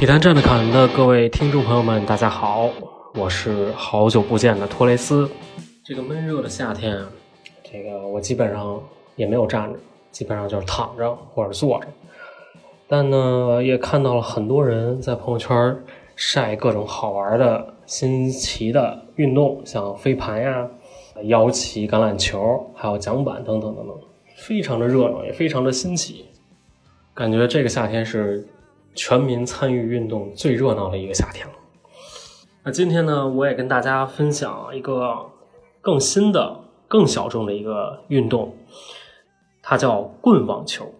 体坛站着侃的各位听众朋友们，大家好，我是好久不见的托雷斯。这个闷热的夏天，这个我基本上也没有站着，基本上就是躺着或者坐着。但呢，也看到了很多人在朋友圈晒各种好玩的新奇的运动，像飞盘呀、腰旗、橄榄球，还有桨板等等等等，非常的热闹，也非常的新奇。感觉这个夏天是全民参与运动最热闹的一个夏天了。那今天呢，我也跟大家分享一个更新的、更小众的一个运动，它叫棍网球。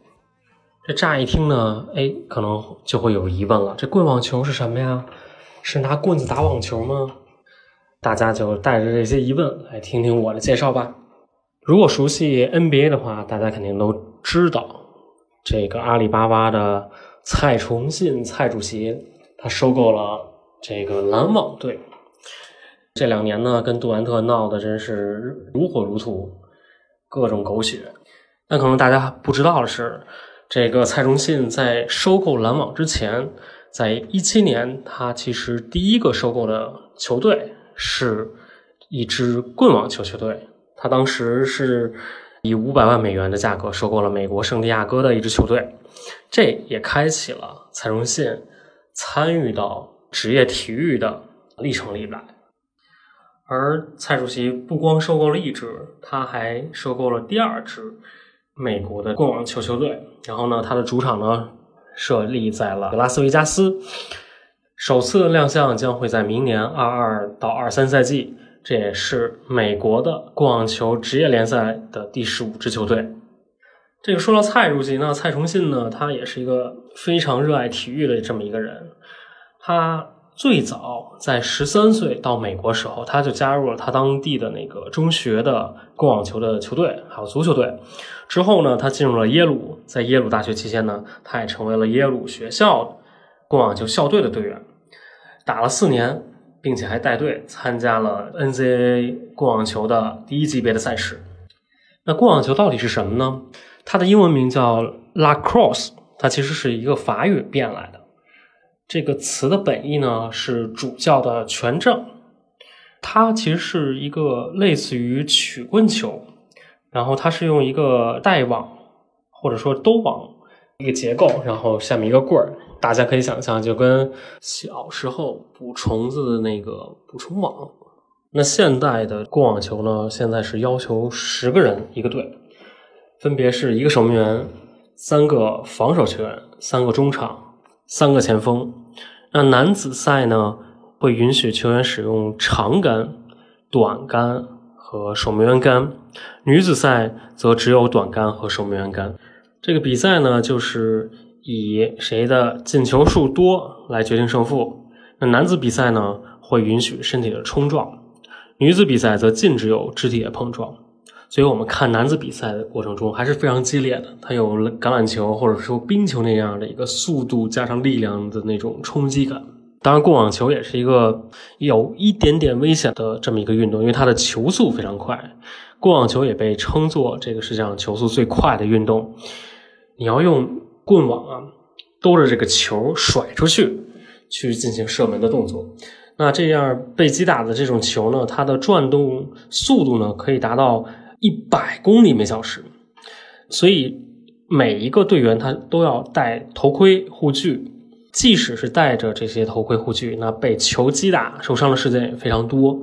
这乍一听呢，哎，可能就会有疑问了：这棍网球是什么呀？是拿棍子打网球吗？大家就带着这些疑问来听听我的介绍吧。如果熟悉 NBA 的话，大家肯定都知道。这个阿里巴巴的蔡崇信蔡主席，他收购了这个篮网队。这两年呢，跟杜兰特闹得真是如火如荼，各种狗血。但可能大家不知道的是，这个蔡崇信在收购篮网之前，在一七年，他其实第一个收购的球队是一支棍网球球队。他当时是。以五百万美元的价格收购了美国圣地亚哥的一支球队，这也开启了蔡崇信参与到职业体育的历程里来。而蔡主席不光收购了一支，他还收购了第二支美国的过往球球队。然后呢，他的主场呢设立在了拉斯维加斯，首次亮相将会在明年二二到二三赛季。这也是美国的棍网球职业联赛的第十五支球队。这个说到蔡主席呢，蔡崇信呢，他也是一个非常热爱体育的这么一个人。他最早在十三岁到美国时候，他就加入了他当地的那个中学的棍网球的球队，还有足球队。之后呢，他进入了耶鲁，在耶鲁大学期间呢，他也成为了耶鲁学校棍网球校队的队员，打了四年。并且还带队参加了 NCAA 过网球的第一级别的赛事。那过网球到底是什么呢？它的英文名叫 lacrosse，它其实是一个法语变来的。这个词的本意呢是主教的权杖。它其实是一个类似于曲棍球，然后它是用一个带网或者说兜网一个结构，然后下面一个棍儿。大家可以想象，就跟小时候捕虫子的那个捕虫网。那现代的过网球呢？现在是要求十个人一个队，分别是一个守门员、三个防守球员、三个中场、三个前锋。那男子赛呢，会允许球员使用长杆、短杆和守门员杆；女子赛则只有短杆和守门员杆。这个比赛呢，就是。以谁的进球数多来决定胜负。那男子比赛呢，会允许身体的冲撞；女子比赛则禁止有肢体的碰撞。所以，我们看男子比赛的过程中还是非常激烈的。它有橄榄球或者说冰球那样的一个速度加上力量的那种冲击感。当然，过网球也是一个有一点点危险的这么一个运动，因为它的球速非常快。过网球也被称作这个世界上球速最快的运动。你要用。棍网啊，兜着这个球甩出去，去进行射门的动作。那这样被击打的这种球呢，它的转动速度呢，可以达到一百公里每小时。所以每一个队员他都要戴头盔护具。即使是戴着这些头盔护具，那被球击打受伤的事件也非常多。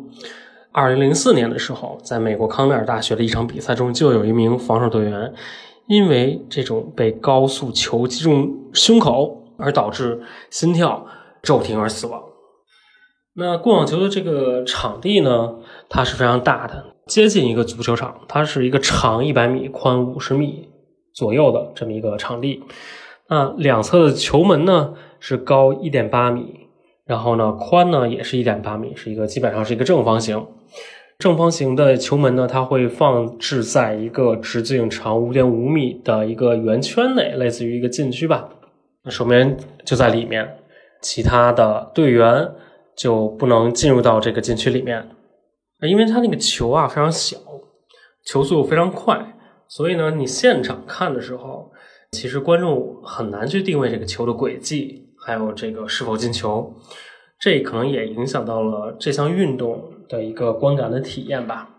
二零零四年的时候，在美国康奈尔大学的一场比赛中，就有一名防守队员。因为这种被高速球击中胸口而导致心跳骤停而死亡。那过网球的这个场地呢，它是非常大的，接近一个足球场。它是一个长一百米、宽五十米左右的这么一个场地。那两侧的球门呢是高一点八米，然后呢宽呢也是一点八米，是一个基本上是一个正方形。正方形的球门呢，它会放置在一个直径长五点五米的一个圆圈内，类似于一个禁区吧。那守门员就在里面，其他的队员就不能进入到这个禁区里面。因为它那个球啊非常小，球速非常快，所以呢，你现场看的时候，其实观众很难去定位这个球的轨迹，还有这个是否进球，这可能也影响到了这项运动的一个观感的体验吧。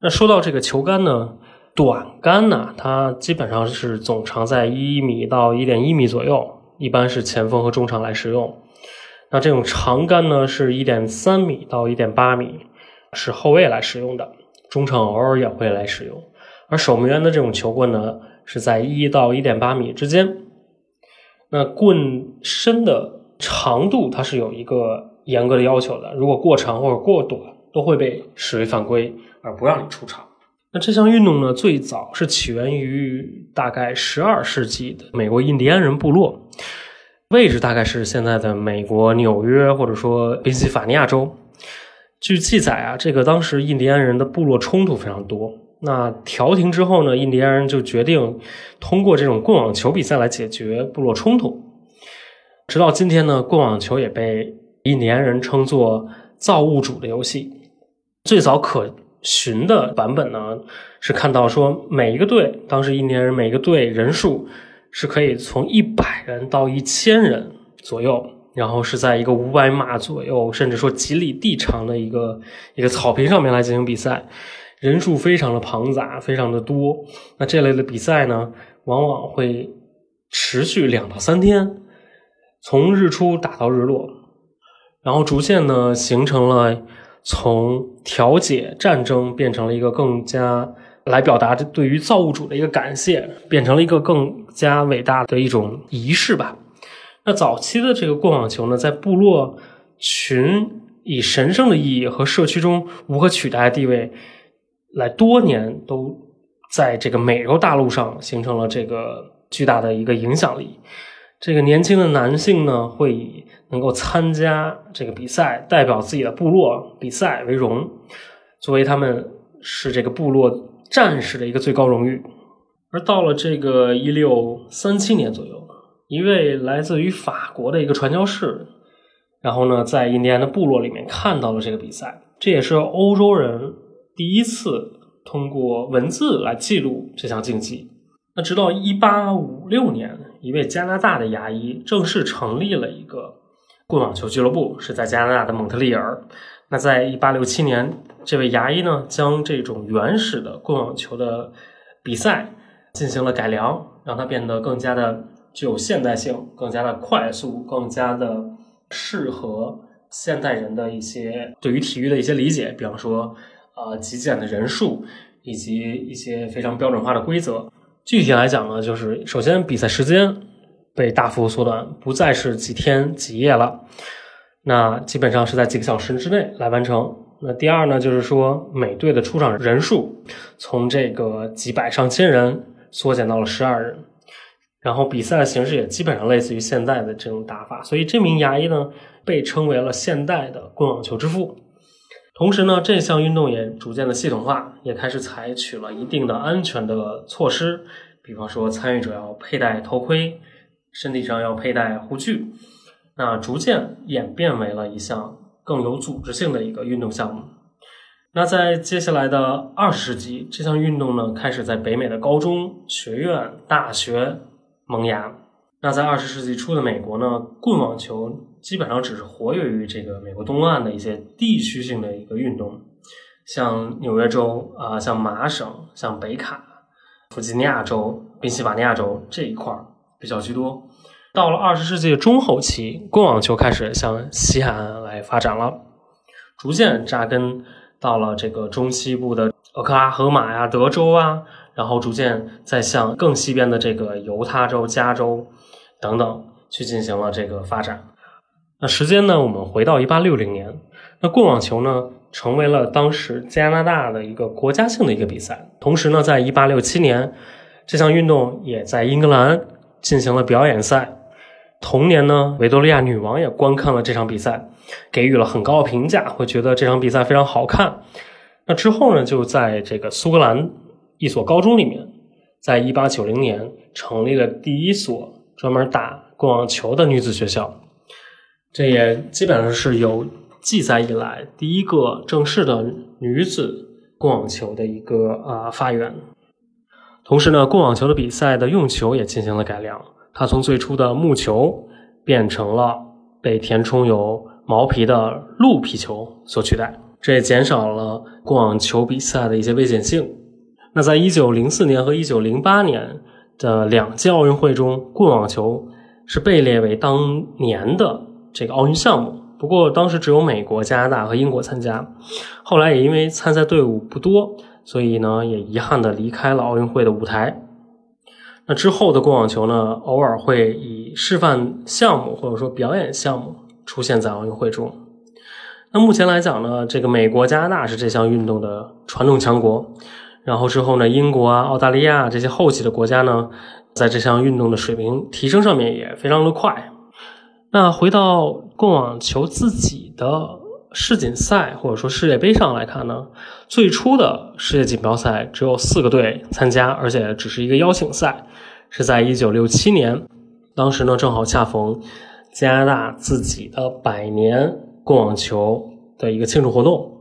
那说到这个球杆呢，短杆呢，它基本上是总长在一米到一点一米左右，一般是前锋和中场来使用。那这种长杆呢，是一点三米到一点八米，是后卫来使用的，中场偶尔也会来使用。而守门员的这种球棍呢，是在一到一点八米之间。那棍身的长度它是有一个严格的要求的，如果过长或者过短，都会被视为犯规。而不让你出场。那这项运动呢，最早是起源于大概十二世纪的美国印第安人部落，位置大概是现在的美国纽约或者说宾夕法尼亚州。据记载啊，这个当时印第安人的部落冲突非常多。那调停之后呢，印第安人就决定通过这种棍网球比赛来解决部落冲突。直到今天呢，棍网球也被印第安人称作造物主的游戏。最早可寻的版本呢，是看到说每一个队，当时印第安人每个队人数是可以从一百人到一千人左右，然后是在一个五百码左右，甚至说几里地长的一个一个草坪上面来进行比赛，人数非常的庞杂，非常的多。那这类的比赛呢，往往会持续两到三天，从日出打到日落，然后逐渐呢形成了。从调解战争变成了一个更加来表达对于造物主的一个感谢，变成了一个更加伟大的一种仪式吧。那早期的这个棍网球呢，在部落群以神圣的意义和社区中无可取代的地位，来多年都在这个美洲大陆上形成了这个巨大的一个影响力。这个年轻的男性呢，会以能够参加这个比赛，代表自己的部落比赛为荣，作为他们是这个部落战士的一个最高荣誉。而到了这个一六三七年左右，一位来自于法国的一个传教士，然后呢，在印第安的部落里面看到了这个比赛，这也是欧洲人第一次通过文字来记录这项竞技。那直到一八五六年。一位加拿大的牙医正式成立了一个棍网球俱乐部，是在加拿大的蒙特利尔。那在一八六七年，这位牙医呢，将这种原始的棍网球的比赛进行了改良，让它变得更加的具有现代性，更加的快速，更加的适合现代人的一些对于体育的一些理解。比方说，呃，极简的人数，以及一些非常标准化的规则。具体来讲呢，就是首先比赛时间被大幅缩短，不再是几天几夜了，那基本上是在几个小时之内来完成。那第二呢，就是说每队的出场人数从这个几百上千人缩减到了十二人，然后比赛的形式也基本上类似于现在的这种打法，所以这名牙医呢被称为了现代的棍网球之父。同时呢，这项运动也逐渐的系统化，也开始采取了一定的安全的措施，比方说参与者要佩戴头盔，身体上要佩戴护具，那逐渐演变为了一项更有组织性的一个运动项目。那在接下来的二十世纪，这项运动呢开始在北美的高中、学院、大学萌芽。那在二十世纪初的美国呢，棍网球。基本上只是活跃于这个美国东岸的一些地区性的一个运动，像纽约州啊，像麻省、像北卡、弗吉尼亚州、宾夕法尼亚州这一块儿比较居多。到了二十世纪中后期，棍网球开始向西海岸来发展了，逐渐扎根到了这个中西部的俄克拉荷马呀、德州啊，然后逐渐再向更西边的这个犹他州、加州等等去进行了这个发展。那时间呢？我们回到一八六零年，那棍网球呢，成为了当时加拿大的一个国家性的一个比赛。同时呢，在一八六七年，这项运动也在英格兰进行了表演赛。同年呢，维多利亚女王也观看了这场比赛，给予了很高的评价，会觉得这场比赛非常好看。那之后呢，就在这个苏格兰一所高中里面，在一八九零年成立了第一所专门打棍网球的女子学校。这也基本上是有记载以来第一个正式的女子棍网球的一个啊发源。同时呢，棍网球的比赛的用球也进行了改良，它从最初的木球变成了被填充有毛皮的鹿皮球所取代，这也减少了棍网球比赛的一些危险性。那在一九零四年和一九零八年的两届奥运会中，棍网球是被列为当年的这个奥运项目。不过当时只有美国、加拿大和英国参加，后来也因为参赛队伍不多，所以呢也遗憾的离开了奥运会的舞台。那之后的棍网球呢，偶尔会以示范项目或者说表演项目出现在奥运会中。那目前来讲呢，这个美国、加拿大是这项运动的传统强国。然后之后呢，英国啊、澳大利亚这些后起的国家呢，在这项运动的水平提升上面也非常的快。那回到棍网球自己的世锦赛或者说世界杯上来看呢，最初的世界锦标赛只有四个队参加，而且只是一个邀请赛，是在一九六七年，当时呢正好恰逢加拿大自己的百年棍网球的一个庆祝活动。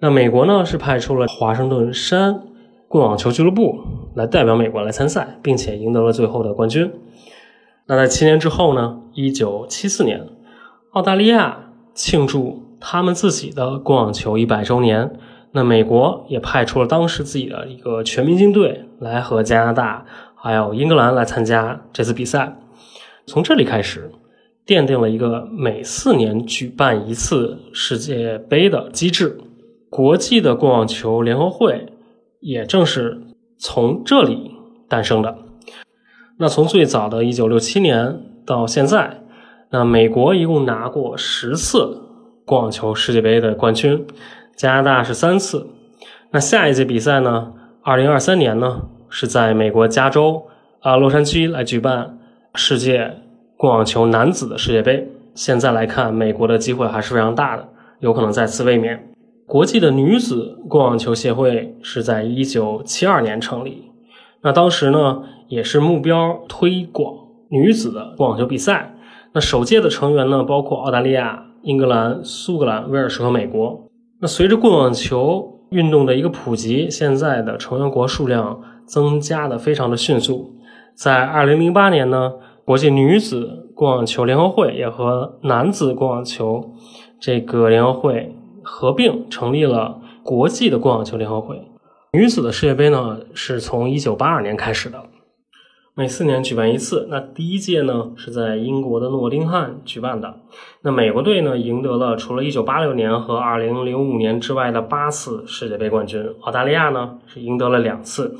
那美国呢是派出了华盛顿山棍网球俱乐部来代表美国来参赛，并且赢得了最后的冠军。那在七年之后呢，一九七四年，澳大利亚庆祝他们自己的棍网球一百周年，那美国也派出了当时自己的一个全明星队来和加拿大还有英格兰来参加这次比赛。从这里开始，奠定了一个每四年举办一次世界杯的机制。国际的棍网球联合会也正是从这里诞生的。那从最早的1967年到现在，那美国一共拿过十次棍网球世界杯的冠军，加拿大是三次。那下一届比赛呢？2023年呢是在美国加州啊洛杉矶来举办世界棍网球男子的世界杯。现在来看，美国的机会还是非常大的，有可能再次卫冕。国际的女子棍网球协会是在一九七二年成立，那当时呢也是目标推广女子的网球比赛。那首届的成员呢包括澳大利亚、英格兰、苏格兰、威尔士和美国。那随着棍网球运动的一个普及，现在的成员国数量增加的非常的迅速。在二零零八年呢，国际女子棍网球联合会也和男子棍网球这个联合会。合并成立了国际的棍网球联合会。女子的世界杯呢，是从一九八二年开始的，每四年举办一次。那第一届呢是在英国的诺丁汉举办的。那美国队呢赢得了除了一九八六年和二零零五年之外的八次世界杯冠军。澳大利亚呢是赢得了两次。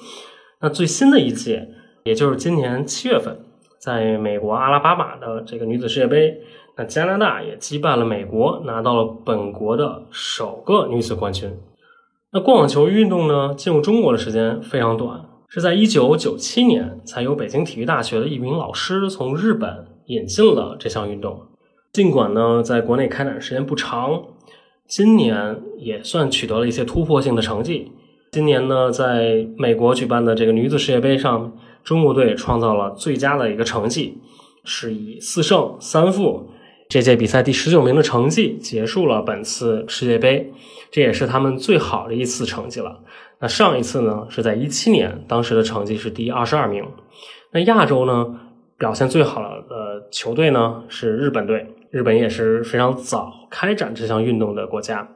那最新的一届，也就是今年七月份，在美国阿拉巴马的这个女子世界杯。那加拿大也击败了美国，拿到了本国的首个女子冠军。那棍网球运动呢，进入中国的时间非常短，是在一九九七年才由北京体育大学的一名老师从日本引进了这项运动。尽管呢，在国内开展时间不长，今年也算取得了一些突破性的成绩。今年呢，在美国举办的这个女子世界杯上，中国队创造了最佳的一个成绩，是以四胜三负。这届比赛第十九名的成绩结束了本次世界杯，这也是他们最好的一次成绩了。那上一次呢是在一七年，当时的成绩是第二十二名。那亚洲呢表现最好的球队呢是日本队，日本也是非常早开展这项运动的国家。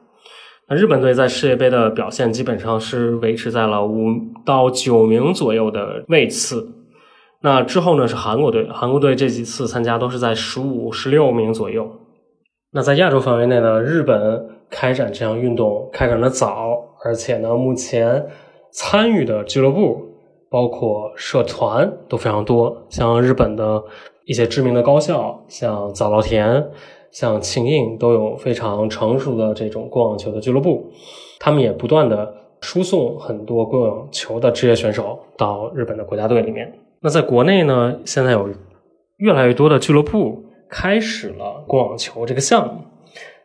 那日本队在世界杯的表现基本上是维持在了五到九名左右的位次。那之后呢？是韩国队，韩国队这几次参加都是在十五、十六名左右。那在亚洲范围内呢？日本开展这项运动开展的早，而且呢，目前参与的俱乐部包括社团都非常多。像日本的一些知名的高校，像早稻田、像庆应，都有非常成熟的这种过网球的俱乐部。他们也不断的输送很多过网球的职业选手到日本的国家队里面。那在国内呢，现在有越来越多的俱乐部开始了过网球这个项目。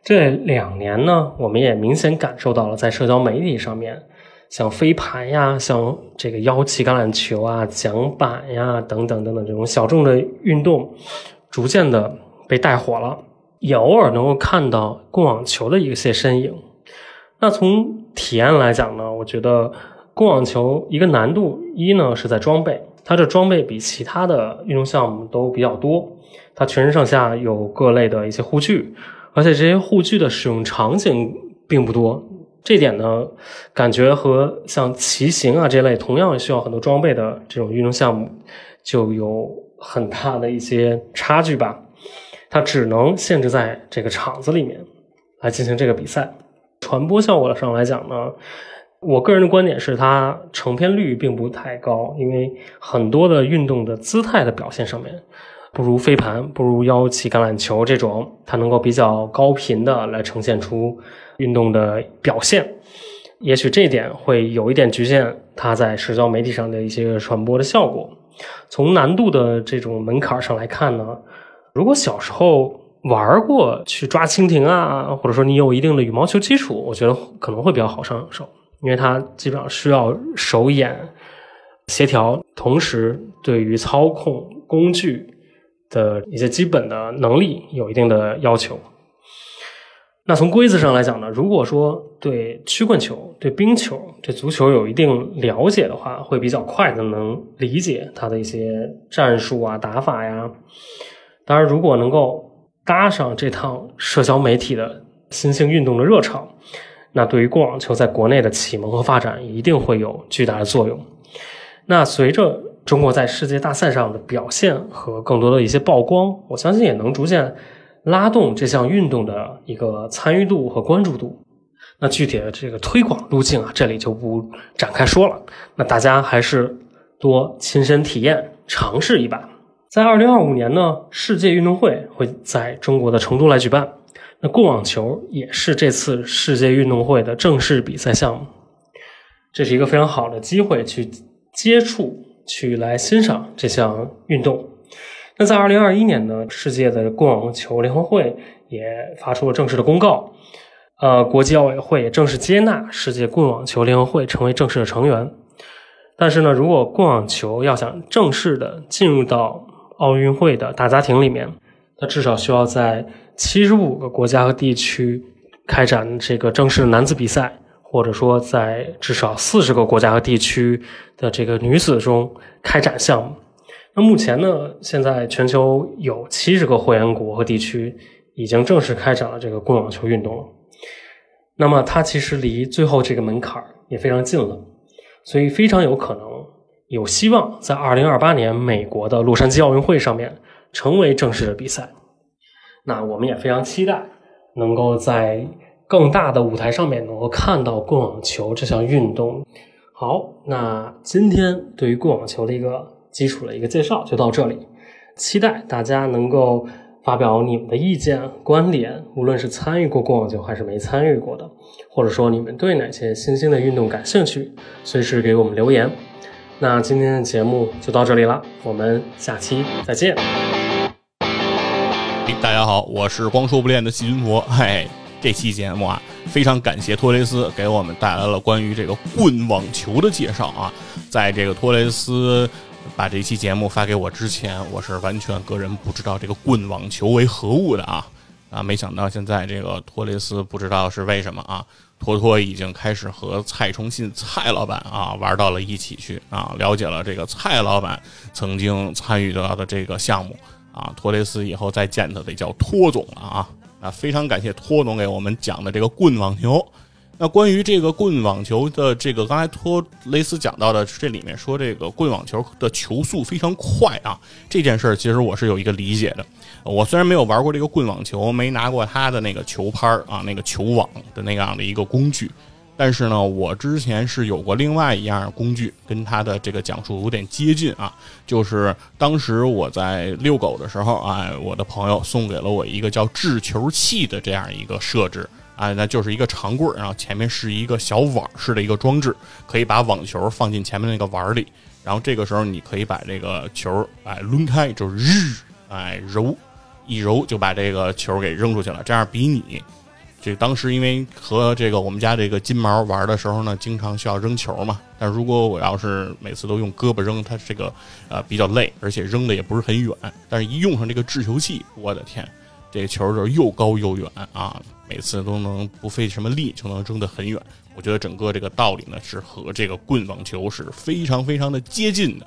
这两年呢，我们也明显感受到了，在社交媒体上面，像飞盘呀、像这个腰旗橄榄球啊、桨板呀等等等等这种小众的运动，逐渐的被带火了，也偶尔能够看到过网球的一些身影。那从体验来讲呢，我觉得过网球一个难度一呢是在装备。它这装备比其他的运动项目都比较多，它全身上下有各类的一些护具，而且这些护具的使用场景并不多。这点呢，感觉和像骑行啊这类同样需要很多装备的这种运动项目就有很大的一些差距吧。它只能限制在这个场子里面来进行这个比赛。传播效果上来讲呢，我个人的观点是它成片率并不太高，因为很多的运动的姿态的表现上面不如飞盘、不如腰旗橄榄球这种，它能够比较高频的来呈现出。运动的表现，也许这一点会有一点局限它在社交媒体上的一些传播的效果。从难度的这种门槛上来看呢，如果小时候玩过去抓蜻蜓啊，或者说你有一定的羽毛球基础，我觉得可能会比较好上手，因为它基本上需要手眼协调，同时对于操控工具的一些基本的能力有一定的要求。那从规则上来讲呢，如果说对曲棍球、对冰球、对足球有一定了解的话，会比较快的能理解它的一些战术啊、打法呀。当然，如果能够搭上这趟社交媒体的新兴运动的热潮，那对于过网球在国内的启蒙和发展一定会有巨大的作用。那随着中国在世界大赛上的表现和更多的一些曝光，我相信也能逐渐。拉动这项运动的一个参与度和关注度，那具体的这个推广路径啊，这里就不展开说了。那大家还是多亲身体验、尝试一把。在二零二五年呢，世界运动会会在中国的成都来举办，那过网球也是这次世界运动会的正式比赛项目，这是一个非常好的机会去接触、去来欣赏这项运动。那在二零二一年呢，世界的棍网球联合会也发出了正式的公告，呃，国际奥委会也正式接纳世界棍网球联合会成为正式的成员。但是呢，如果棍网球要想正式的进入到奥运会的大家庭里面，它至少需要在七十五个国家和地区开展这个正式的男子比赛，或者说在至少四十个国家和地区的这个女子中开展项目。那目前呢？现在全球有七十个会员国和地区已经正式开展了这个棍网球运动了。那么它其实离最后这个门槛也非常近了，所以非常有可能有希望在二零二八年美国的洛杉矶奥运会上面成为正式的比赛。那我们也非常期待能够在更大的舞台上面能够看到棍网球这项运动。好，那今天对于棍网球的一个。基础的一个介绍就到这里，期待大家能够发表你们的意见观点，无论是参与过过网球还是没参与过的，或者说你们对哪些新兴的运动感兴趣，随时给我们留言。那今天的节目就到这里了，我们下期再见。大家好，我是光说不练的细菌佛。嘿，这期节目啊，非常感谢托雷斯给我们带来了关于这个棍网球的介绍啊，在这个托雷斯。把这期节目发给我之前，我是完全个人不知道这个棍网球为何物的啊啊！没想到现在这个托雷斯不知道是为什么啊，托托已经开始和蔡崇信蔡老板啊玩到了一起去啊，了解了这个蔡老板曾经参与到的这个项目啊，托雷斯以后再见他得叫托总了啊啊！非常感谢托总给我们讲的这个棍网球。那关于这个棍网球的这个，刚才托雷斯讲到的，这里面说这个棍网球的球速非常快啊，这件事儿其实我是有一个理解的。我虽然没有玩过这个棍网球，没拿过他的那个球拍儿啊，那个球网的那样的一个工具，但是呢，我之前是有过另外一样工具，跟他的这个讲述有点接近啊，就是当时我在遛狗的时候啊，我的朋友送给了我一个叫制球器的这样一个设置。啊，那就是一个长棍儿，然后前面是一个小网式的一个装置，可以把网球放进前面那个碗里，然后这个时候你可以把这个球哎抡开，就是日哎揉一揉就把这个球给扔出去了。这样比你这当时因为和这个我们家这个金毛玩的时候呢，经常需要扔球嘛。但如果我要是每次都用胳膊扔，它这个呃比较累，而且扔的也不是很远。但是一用上这个制球器，我的天，这球就又高又远啊！每次都能不费什么力就能扔得很远，我觉得整个这个道理呢是和这个棍网球是非常非常的接近的。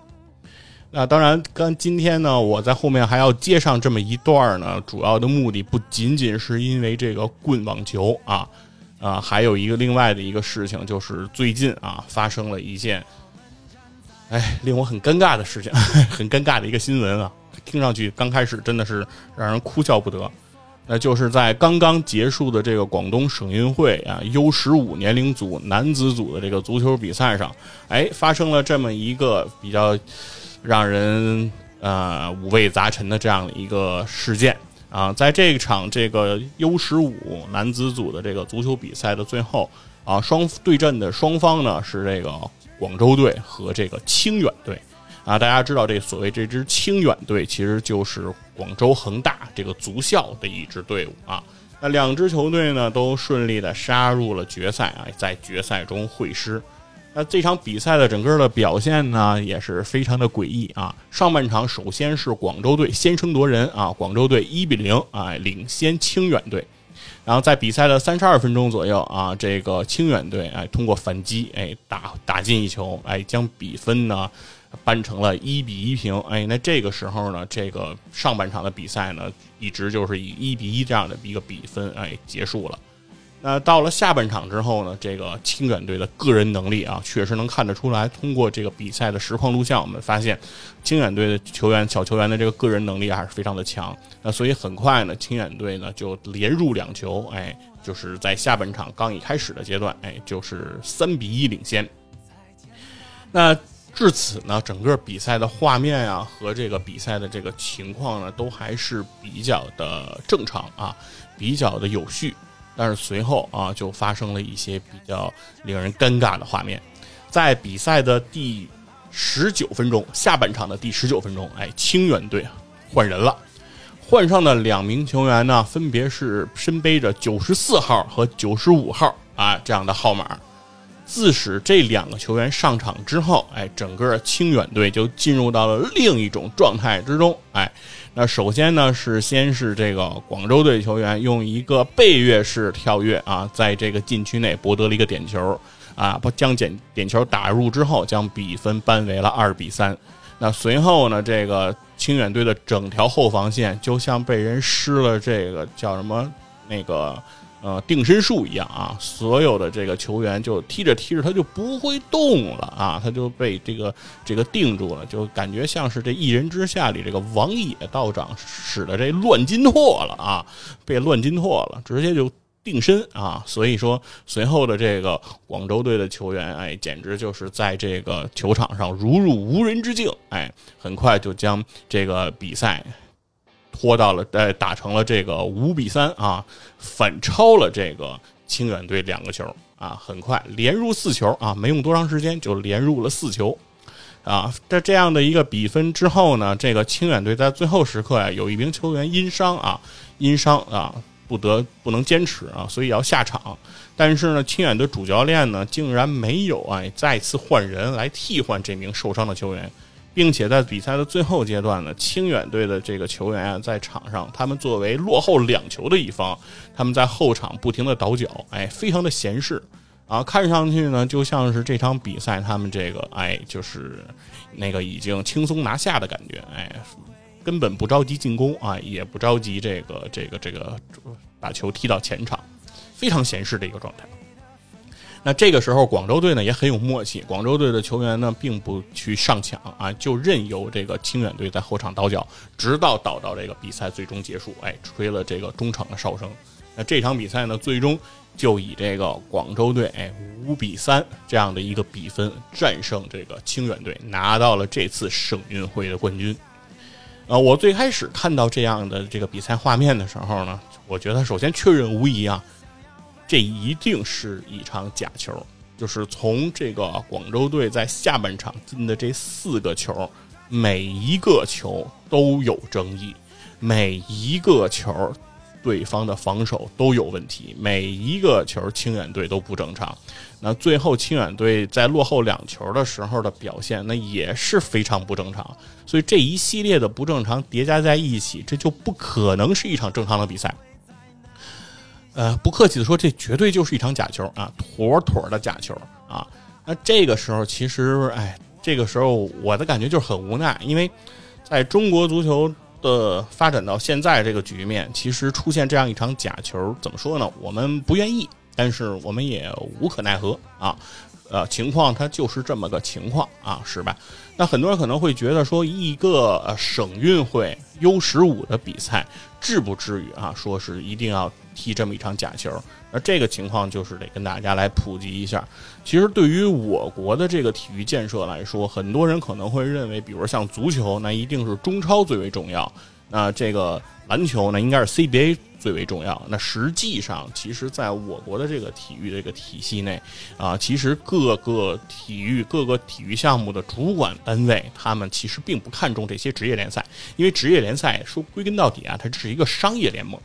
那当然，刚今天呢，我在后面还要接上这么一段呢，主要的目的不仅仅是因为这个棍网球啊，啊，还有一个另外的一个事情，就是最近啊发生了一件，哎，令我很尴尬的事情，很尴尬的一个新闻啊，听上去刚开始真的是让人哭笑不得。那就是在刚刚结束的这个广东省运会啊 U 十五年龄组男子组的这个足球比赛上，哎，发生了这么一个比较让人呃五味杂陈的这样一个事件啊。在这场这个 U 十五男子组的这个足球比赛的最后啊，双对阵的双方呢是这个广州队和这个清远队。啊，大家知道这所谓这支清远队，其实就是广州恒大这个足校的一支队伍啊。那两支球队呢，都顺利的杀入了决赛啊，在决赛中会师。那这场比赛的整个的表现呢，也是非常的诡异啊。上半场首先是广州队先声夺人啊，广州队一比零啊领先清远队。然后在比赛的三十二分钟左右啊，这个清远队哎通过反击哎打打进一球哎将比分呢。扳成了一比一平，哎，那这个时候呢，这个上半场的比赛呢，一直就是以一比一这样的一个比分，哎，结束了。那到了下半场之后呢，这个清远队的个人能力啊，确实能看得出来。通过这个比赛的实况录像，我们发现清远队的球员小球员的这个个人能力还是非常的强。那所以很快呢，清远队呢就连入两球，哎，就是在下半场刚一开始的阶段，哎，就是三比一领先。那。至此呢，整个比赛的画面啊和这个比赛的这个情况呢，都还是比较的正常啊，比较的有序。但是随后啊，就发生了一些比较令人尴尬的画面。在比赛的第十九分钟，下半场的第十九分钟，哎，清远队换人了，换上的两名球员呢，分别是身背着九十四号和九十五号啊这样的号码。自使这两个球员上场之后，哎，整个清远队就进入到了另一种状态之中。哎，那首先呢是先是这个广州队球员用一个背跃式跳跃啊，在这个禁区内博得了一个点球啊，将点点球打入之后，将比分扳为了二比三。那随后呢，这个清远队的整条后防线就像被人施了这个叫什么那个。呃，定身术一样啊，所有的这个球员就踢着踢着他就不会动了啊，他就被这个这个定住了，就感觉像是这一人之下里这个王野道长使的这乱金拓了啊，被乱金拓了，直接就定身啊。所以说，随后的这个广州队的球员，哎，简直就是在这个球场上如入无人之境，哎，很快就将这个比赛。拖到了，呃，打成了这个五比三啊，反超了这个清远队两个球啊，很快连入四球啊，没用多长时间就连入了四球啊。在这样的一个比分之后呢，这个清远队在最后时刻呀，有一名球员因伤啊，因伤啊，不得不能坚持啊，所以要下场。但是呢，清远的主教练呢，竟然没有啊再次换人来替换这名受伤的球员。并且在比赛的最后阶段呢，清远队的这个球员啊，在场上，他们作为落后两球的一方，他们在后场不停的倒脚，哎，非常的闲适，啊，看上去呢，就像是这场比赛他们这个，哎，就是那个已经轻松拿下的感觉，哎，根本不着急进攻啊，也不着急这个这个这个把球踢到前场，非常闲适的一个状态。那这个时候，广州队呢也很有默契。广州队的球员呢并不去上抢啊，就任由这个清远队在后场倒脚，直到倒到这个比赛最终结束。哎，吹了这个中场的哨声。那这场比赛呢，最终就以这个广州队哎五比三这样的一个比分战胜这个清远队，拿到了这次省运会的冠军。呃，我最开始看到这样的这个比赛画面的时候呢，我觉得首先确认无疑啊。这一定是一场假球，就是从这个广州队在下半场进的这四个球，每一个球都有争议，每一个球对方的防守都有问题，每一个球清远队都不正常。那最后清远队在落后两球的时候的表现，那也是非常不正常。所以这一系列的不正常叠加在一起，这就不可能是一场正常的比赛。呃，不客气的说，这绝对就是一场假球啊，妥妥的假球啊。那这个时候，其实，哎，这个时候我的感觉就是很无奈，因为在中国足球的发展到现在这个局面，其实出现这样一场假球，怎么说呢？我们不愿意，但是我们也无可奈何啊。呃，情况它就是这么个情况啊，是吧？那很多人可能会觉得说，一个省运会 U 十五的比赛，至不至于啊，说是一定要踢这么一场假球。那这个情况就是得跟大家来普及一下。其实对于我国的这个体育建设来说，很多人可能会认为，比如像足球，那一定是中超最为重要。那这个篮球呢，应该是 CBA 最为重要。那实际上，其实在我国的这个体育这个体系内，啊，其实各个体育各个体育项目的主管单位，他们其实并不看重这些职业联赛，因为职业联赛说归根到底啊，它只是一个商业联盟。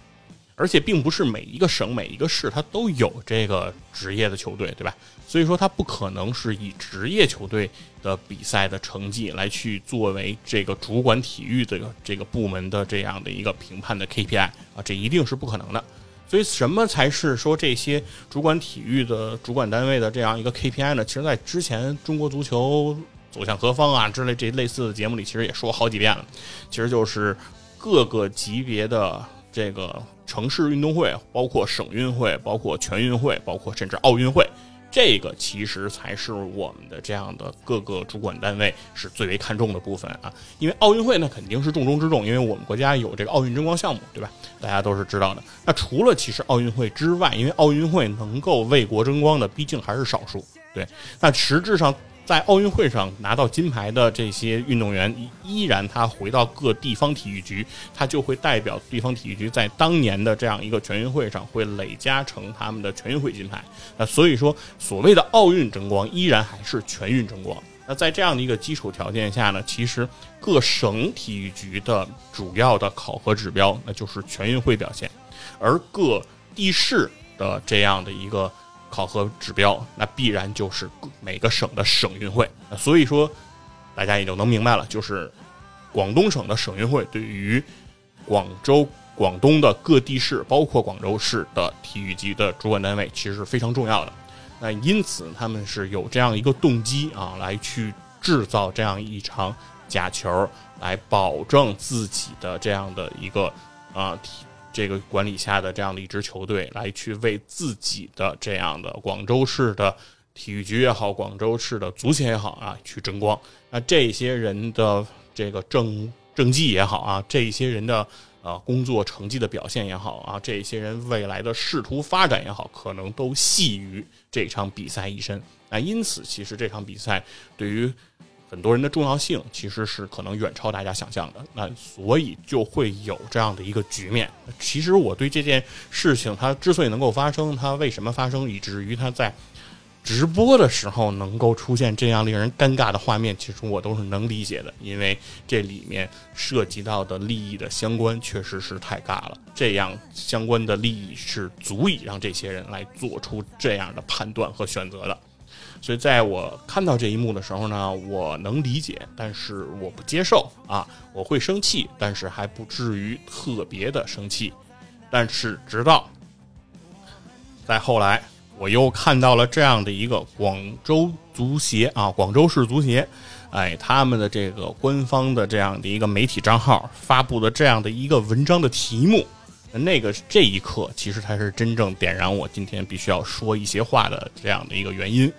而且并不是每一个省、每一个市它都有这个职业的球队，对吧？所以说它不可能是以职业球队的比赛的成绩来去作为这个主管体育的这个部门的这样的一个评判的 KPI 啊，这一定是不可能的。所以什么才是说这些主管体育的主管单位的这样一个 KPI 呢？其实，在之前中国足球走向何方啊之类这类似的节目里，其实也说好几遍了。其实就是各个级别的这个。城市运动会，包括省运会，包括全运会，包括甚至奥运会，这个其实才是我们的这样的各个主管单位是最为看重的部分啊。因为奥运会那肯定是重中之重，因为我们国家有这个奥运争光项目，对吧？大家都是知道的。那除了其实奥运会之外，因为奥运会能够为国争光的毕竟还是少数，对。那实质上。在奥运会上拿到金牌的这些运动员，依然他回到各地方体育局，他就会代表地方体育局在当年的这样一个全运会上会累加成他们的全运会金牌。那所以说，所谓的奥运争光，依然还是全运争光。那在这样的一个基础条件下呢，其实各省体育局的主要的考核指标，那就是全运会表现，而各地市的这样的一个。考核指标，那必然就是每个省的省运会。所以说，大家也就能明白了，就是广东省的省运会对于广州、广东的各地市，包括广州市的体育局的主管单位，其实是非常重要的。那因此，他们是有这样一个动机啊，来去制造这样一场假球，来保证自己的这样的一个啊体。这个管理下的这样的一支球队，来去为自己的这样的广州市的体育局也好，广州市的足协也好啊，去争光。那这些人的这个政政绩也好啊，这些人的呃工作成绩的表现也好啊，这些人未来的仕途发展也好，可能都系于这场比赛一身。那因此，其实这场比赛对于。很多人的重要性其实是可能远超大家想象的，那所以就会有这样的一个局面。其实我对这件事情，它之所以能够发生，它为什么发生，以至于它在直播的时候能够出现这样令人尴尬的画面，其实我都是能理解的，因为这里面涉及到的利益的相关确实是太尬了。这样相关的利益是足以让这些人来做出这样的判断和选择的。所以，在我看到这一幕的时候呢，我能理解，但是我不接受啊，我会生气，但是还不至于特别的生气。但是，直到再后来，我又看到了这样的一个广州足协啊，广州市足协，哎，他们的这个官方的这样的一个媒体账号发布的这样的一个文章的题目，那个这一刻，其实才是真正点燃我今天必须要说一些话的这样的一个原因。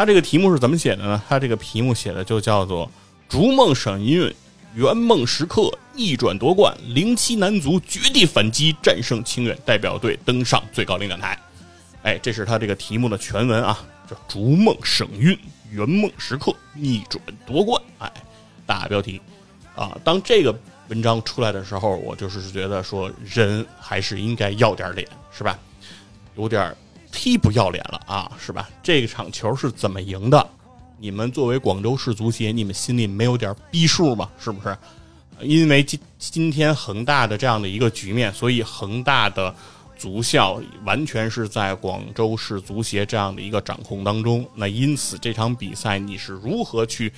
他这个题目是怎么写的呢？他这个题目写的就叫做“逐梦省运，圆梦时刻，逆转夺冠，零七男足绝地反击，战胜清远代表队，登上最高领奖台”。哎，这是他这个题目的全文啊，叫“逐梦省运，圆梦时刻，逆转夺冠”。哎，大标题啊！当这个文章出来的时候，我就是觉得说，人还是应该要点脸，是吧？有点。忒不要脸了啊，是吧？这场球是怎么赢的？你们作为广州市足协，你们心里没有点逼数吗？是不是？因为今今天恒大的这样的一个局面，所以恒大的足校完全是在广州市足协这样的一个掌控当中。那因此这场比赛你是如何去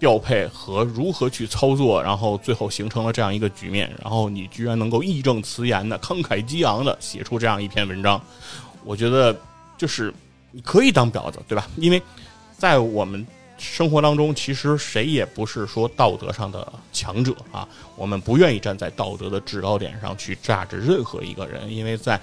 调配和如何去操作，然后最后形成了这样一个局面，然后你居然能够义正辞严的、慷慨激昂的写出这样一篇文章。我觉得，就是你可以当婊子，对吧？因为在我们生活当中，其实谁也不是说道德上的强者啊。我们不愿意站在道德的制高点上去炸着任何一个人，因为在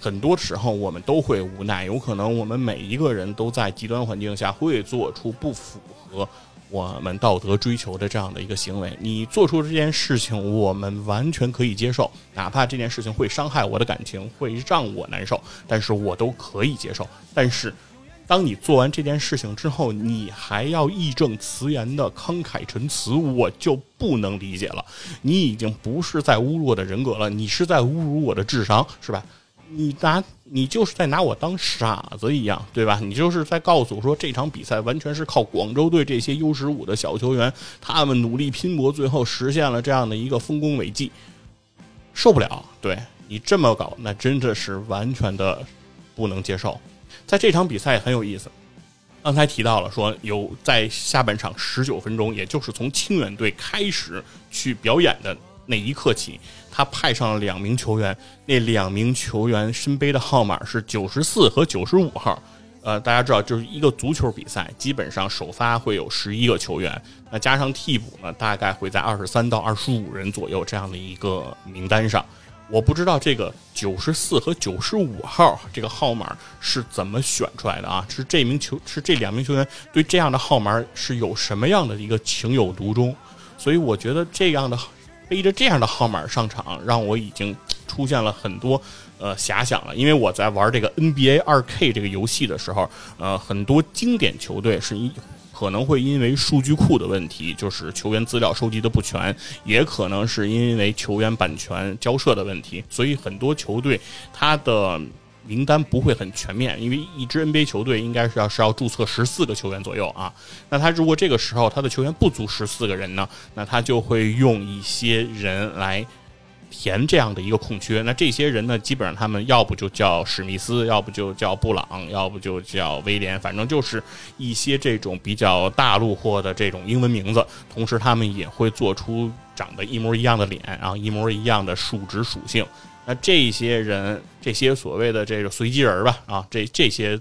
很多时候我们都会无奈，有可能我们每一个人都在极端环境下会做出不符合我们道德追求的这样的一个行为。你做出这件事情，我们完全可以接受，哪怕这件事情会伤害我的感情，会让我难受，但是我都可以接受。但是。当你做完这件事情之后，你还要义正辞严的慷慨陈词，我就不能理解了。你已经不是在侮辱我的人格了，你是在侮辱我的智商，是吧？你拿你就是在拿我当傻子一样，对吧？你就是在告诉我说这场比赛完全是靠广州队这些 U 十五的小球员，他们努力拼搏，最后实现了这样的一个丰功伟绩，受不了。对你这么搞，那真的是完全的不能接受。在这场比赛很有意思，刚才提到了说有在下半场十九分钟，也就是从清远队开始去表演的那一刻起，他派上了两名球员，那两名球员身背的号码是九十四和九十五号。呃，大家知道，就是一个足球比赛，基本上首发会有十一个球员，那加上替补呢，大概会在二十三到二十五人左右这样的一个名单上。我不知道这个九十四和九十五号这个号码是怎么选出来的啊？是这名球是这两名球员对这样的号码是有什么样的一个情有独钟？所以我觉得这样的背着这样的号码上场，让我已经出现了很多呃遐想了。因为我在玩这个 NBA 二 K 这个游戏的时候，呃，很多经典球队是一。可能会因为数据库的问题，就是球员资料收集的不全，也可能是因为球员版权交涉的问题，所以很多球队他的名单不会很全面。因为一支 NBA 球队应该是要是要注册十四个球员左右啊，那他如果这个时候他的球员不足十四个人呢，那他就会用一些人来。填这样的一个空缺，那这些人呢，基本上他们要不就叫史密斯，要不就叫布朗，要不就叫威廉，反正就是一些这种比较大陆货的这种英文名字。同时，他们也会做出长得一模一样的脸，然后一模一样的数值属性。那这些人，这些所谓的这个随机人吧，啊，这这些。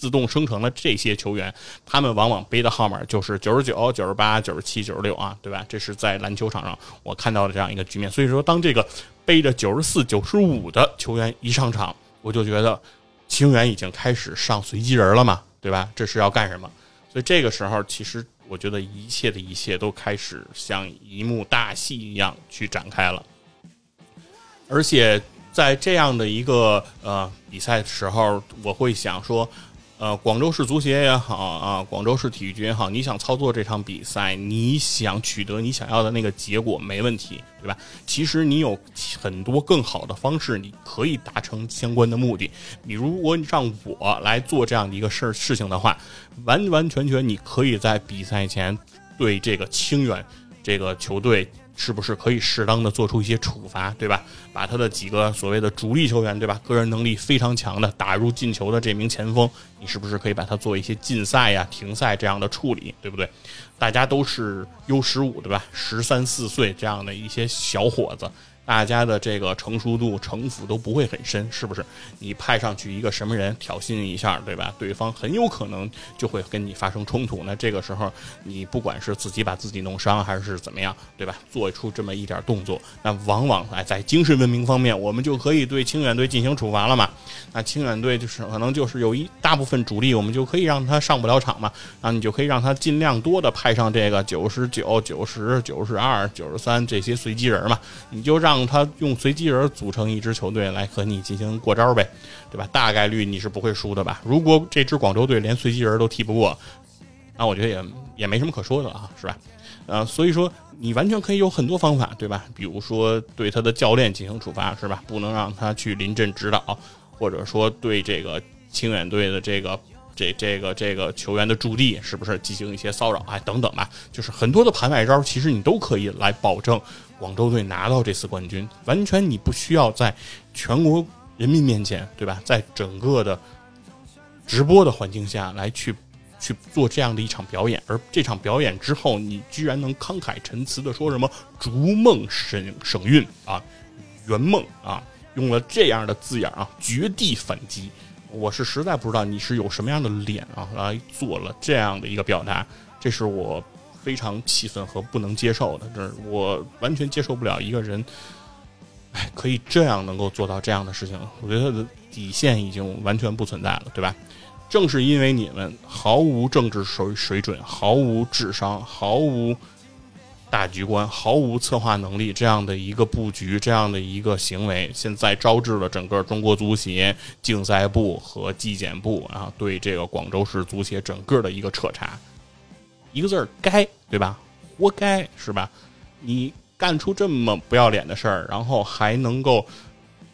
自动生成的这些球员，他们往往背的号码就是九十九、九十八、九十七、九十六啊，对吧？这是在篮球场上我看到的这样一个局面。所以说，当这个背着九十四、九十五的球员一上场，我就觉得清源已经开始上随机人了嘛，对吧？这是要干什么？所以这个时候，其实我觉得一切的一切都开始像一幕大戏一样去展开了，而且在这样的一个呃比赛的时候，我会想说。呃，广州市足协也好啊，广州市体育局也好，你想操作这场比赛，你想取得你想要的那个结果，没问题，对吧？其实你有很多更好的方式，你可以达成相关的目的。你如果让我来做这样的一个事儿事情的话，完完全全你可以在比赛前对这个清远这个球队。是不是可以适当的做出一些处罚，对吧？把他的几个所谓的主力球员，对吧？个人能力非常强的打入进球的这名前锋，你是不是可以把他做一些禁赛呀、停赛这样的处理，对不对？大家都是 U 十五，对吧？十三四岁这样的一些小伙子。大家的这个成熟度、城府都不会很深，是不是？你派上去一个什么人挑衅一下，对吧？对方很有可能就会跟你发生冲突。那这个时候，你不管是自己把自己弄伤，还是怎么样，对吧？做出这么一点动作，那往往哎，在精神文明方面，我们就可以对清远队进行处罚了嘛？那清远队就是可能就是有一大部分主力，我们就可以让他上不了场嘛？那你就可以让他尽量多的派上这个九十九、九十九、十二、九十三这些随机人嘛？你就让。他用随机人组成一支球队来和你进行过招呗，对吧？大概率你是不会输的吧？如果这支广州队连随机人都踢不过，那我觉得也也没什么可说的啊，是吧？呃，所以说你完全可以有很多方法，对吧？比如说对他的教练进行处罚，是吧？不能让他去临阵指导，或者说对这个清远队的这个这这个这个球员的驻地是不是进行一些骚扰，哎，等等吧，就是很多的盘外招，其实你都可以来保证。广州队拿到这次冠军，完全你不需要在全国人民面前，对吧？在整个的直播的环境下来去去做这样的一场表演，而这场表演之后，你居然能慷慨陈词的说什么“逐梦省省运”啊，“圆梦”啊，用了这样的字眼啊，绝地反击，我是实在不知道你是有什么样的脸啊来做了这样的一个表达。这是我非常气愤和不能接受的，这是我完全接受不了一个人，哎，可以这样能够做到这样的事情，我觉得他的底线已经完全不存在了，对吧？正是因为你们毫无政治水水准、毫无智商、毫无大局观、毫无策划能力这样的一个布局、这样的一个行为，现在招致了整个中国足协竞赛部和纪检部啊对这个广州市足协整个的一个彻查，一个字儿该，对吧？活该是吧？你干出这么不要脸的事儿，然后还能够。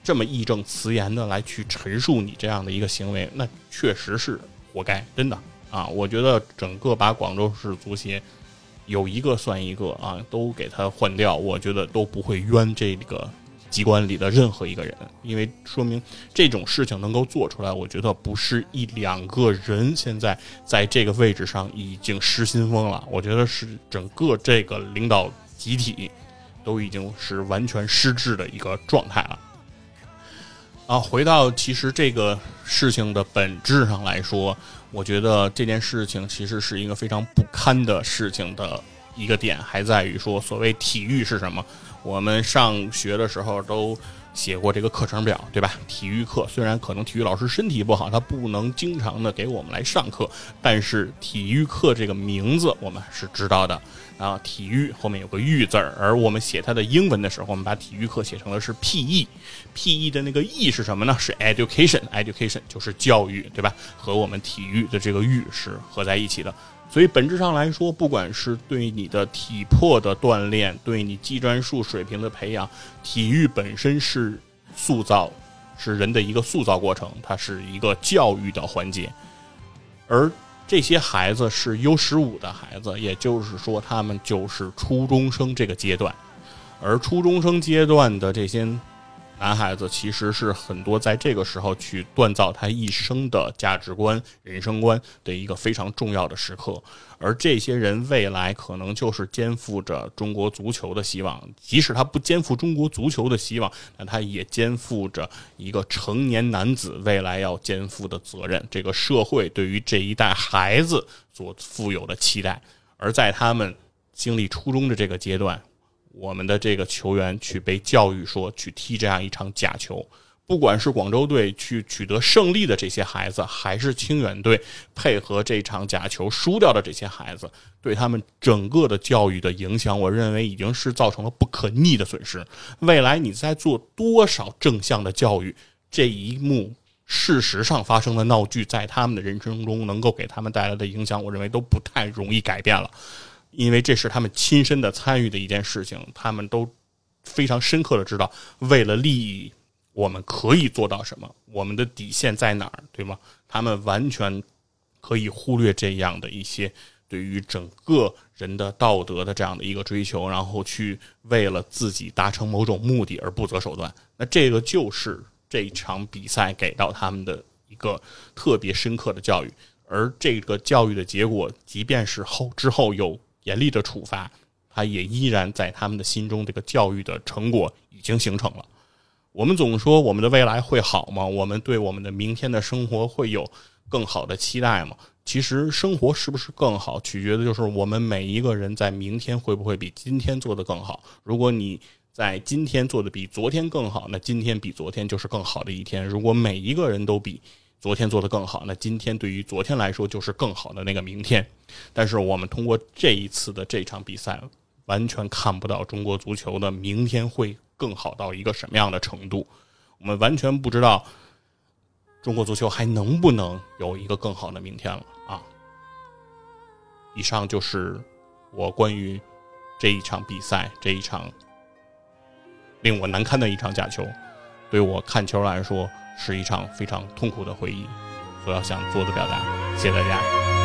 这么义正辞严的来去陈述你这样的一个行为，那确实是活该，真的啊！我觉得整个把广州市足协有一个算一个啊，都给他换掉，我觉得都不会冤这个机关里的任何一个人，因为说明这种事情能够做出来，我觉得不是一两个人现在在这个位置上已经失心疯了，我觉得是整个这个领导集体都已经是完全失智的一个状态了。啊，回到其实这个事情的本质上来说，我觉得这件事情其实是一个非常不堪的事情的一个点，还在于说，所谓体育是什么？我们上学的时候都。写过这个课程表，对吧？体育课虽然可能体育老师身体不好，他不能经常的给我们来上课，但是体育课这个名字我们是知道的。然后体育后面有个“育”字儿，而我们写它的英文的时候，我们把体育课写成的是 “P.E.”，“P.E.” 的那个 “E” 是什么呢？是 education，education 就是教育，对吧？和我们体育的这个“育”是合在一起的。所以本质上来说，不管是对你的体魄的锻炼，对你技战术水平的培养，体育本身是塑造，是人的一个塑造过程，它是一个教育的环节。而这些孩子是 U 十五的孩子，也就是说，他们就是初中生这个阶段，而初中生阶段的这些。男孩子其实是很多在这个时候去锻造他一生的价值观、人生观的一个非常重要的时刻，而这些人未来可能就是肩负着中国足球的希望。即使他不肩负中国足球的希望，那他也肩负着一个成年男子未来要肩负的责任。这个社会对于这一代孩子所富有的期待，而在他们经历初中的这个阶段。我们的这个球员去被教育说去踢这样一场假球，不管是广州队去取得胜利的这些孩子，还是清远队配合这场假球输掉的这些孩子，对他们整个的教育的影响，我认为已经是造成了不可逆的损失。未来你在做多少正向的教育，这一幕事实上发生的闹剧，在他们的人生中能够给他们带来的影响，我认为都不太容易改变了。因为这是他们亲身的参与的一件事情，他们都非常深刻的知道，为了利益，我们可以做到什么，我们的底线在哪儿，对吗？他们完全可以忽略这样的一些对于整个人的道德的这样的一个追求，然后去为了自己达成某种目的而不择手段。那这个就是这场比赛给到他们的一个特别深刻的教育，而这个教育的结果，即便是后之后有。严厉的处罚，他也依然在他们的心中，这个教育的成果已经形成了。我们总说我们的未来会好吗？我们对我们的明天的生活会有更好的期待吗？其实生活是不是更好，取决的就是我们每一个人在明天会不会比今天做得更好。如果你在今天做的比昨天更好，那今天比昨天就是更好的一天。如果每一个人都比昨天做得更好，那今天对于昨天来说就是更好的那个明天。但是我们通过这一次的这场比赛，完全看不到中国足球的明天会更好到一个什么样的程度。我们完全不知道中国足球还能不能有一个更好的明天了啊！以上就是我关于这一场比赛这一场令我难堪的一场假球，对我看球来说。是一场非常痛苦的回忆，所要想做的表达。谢谢大家。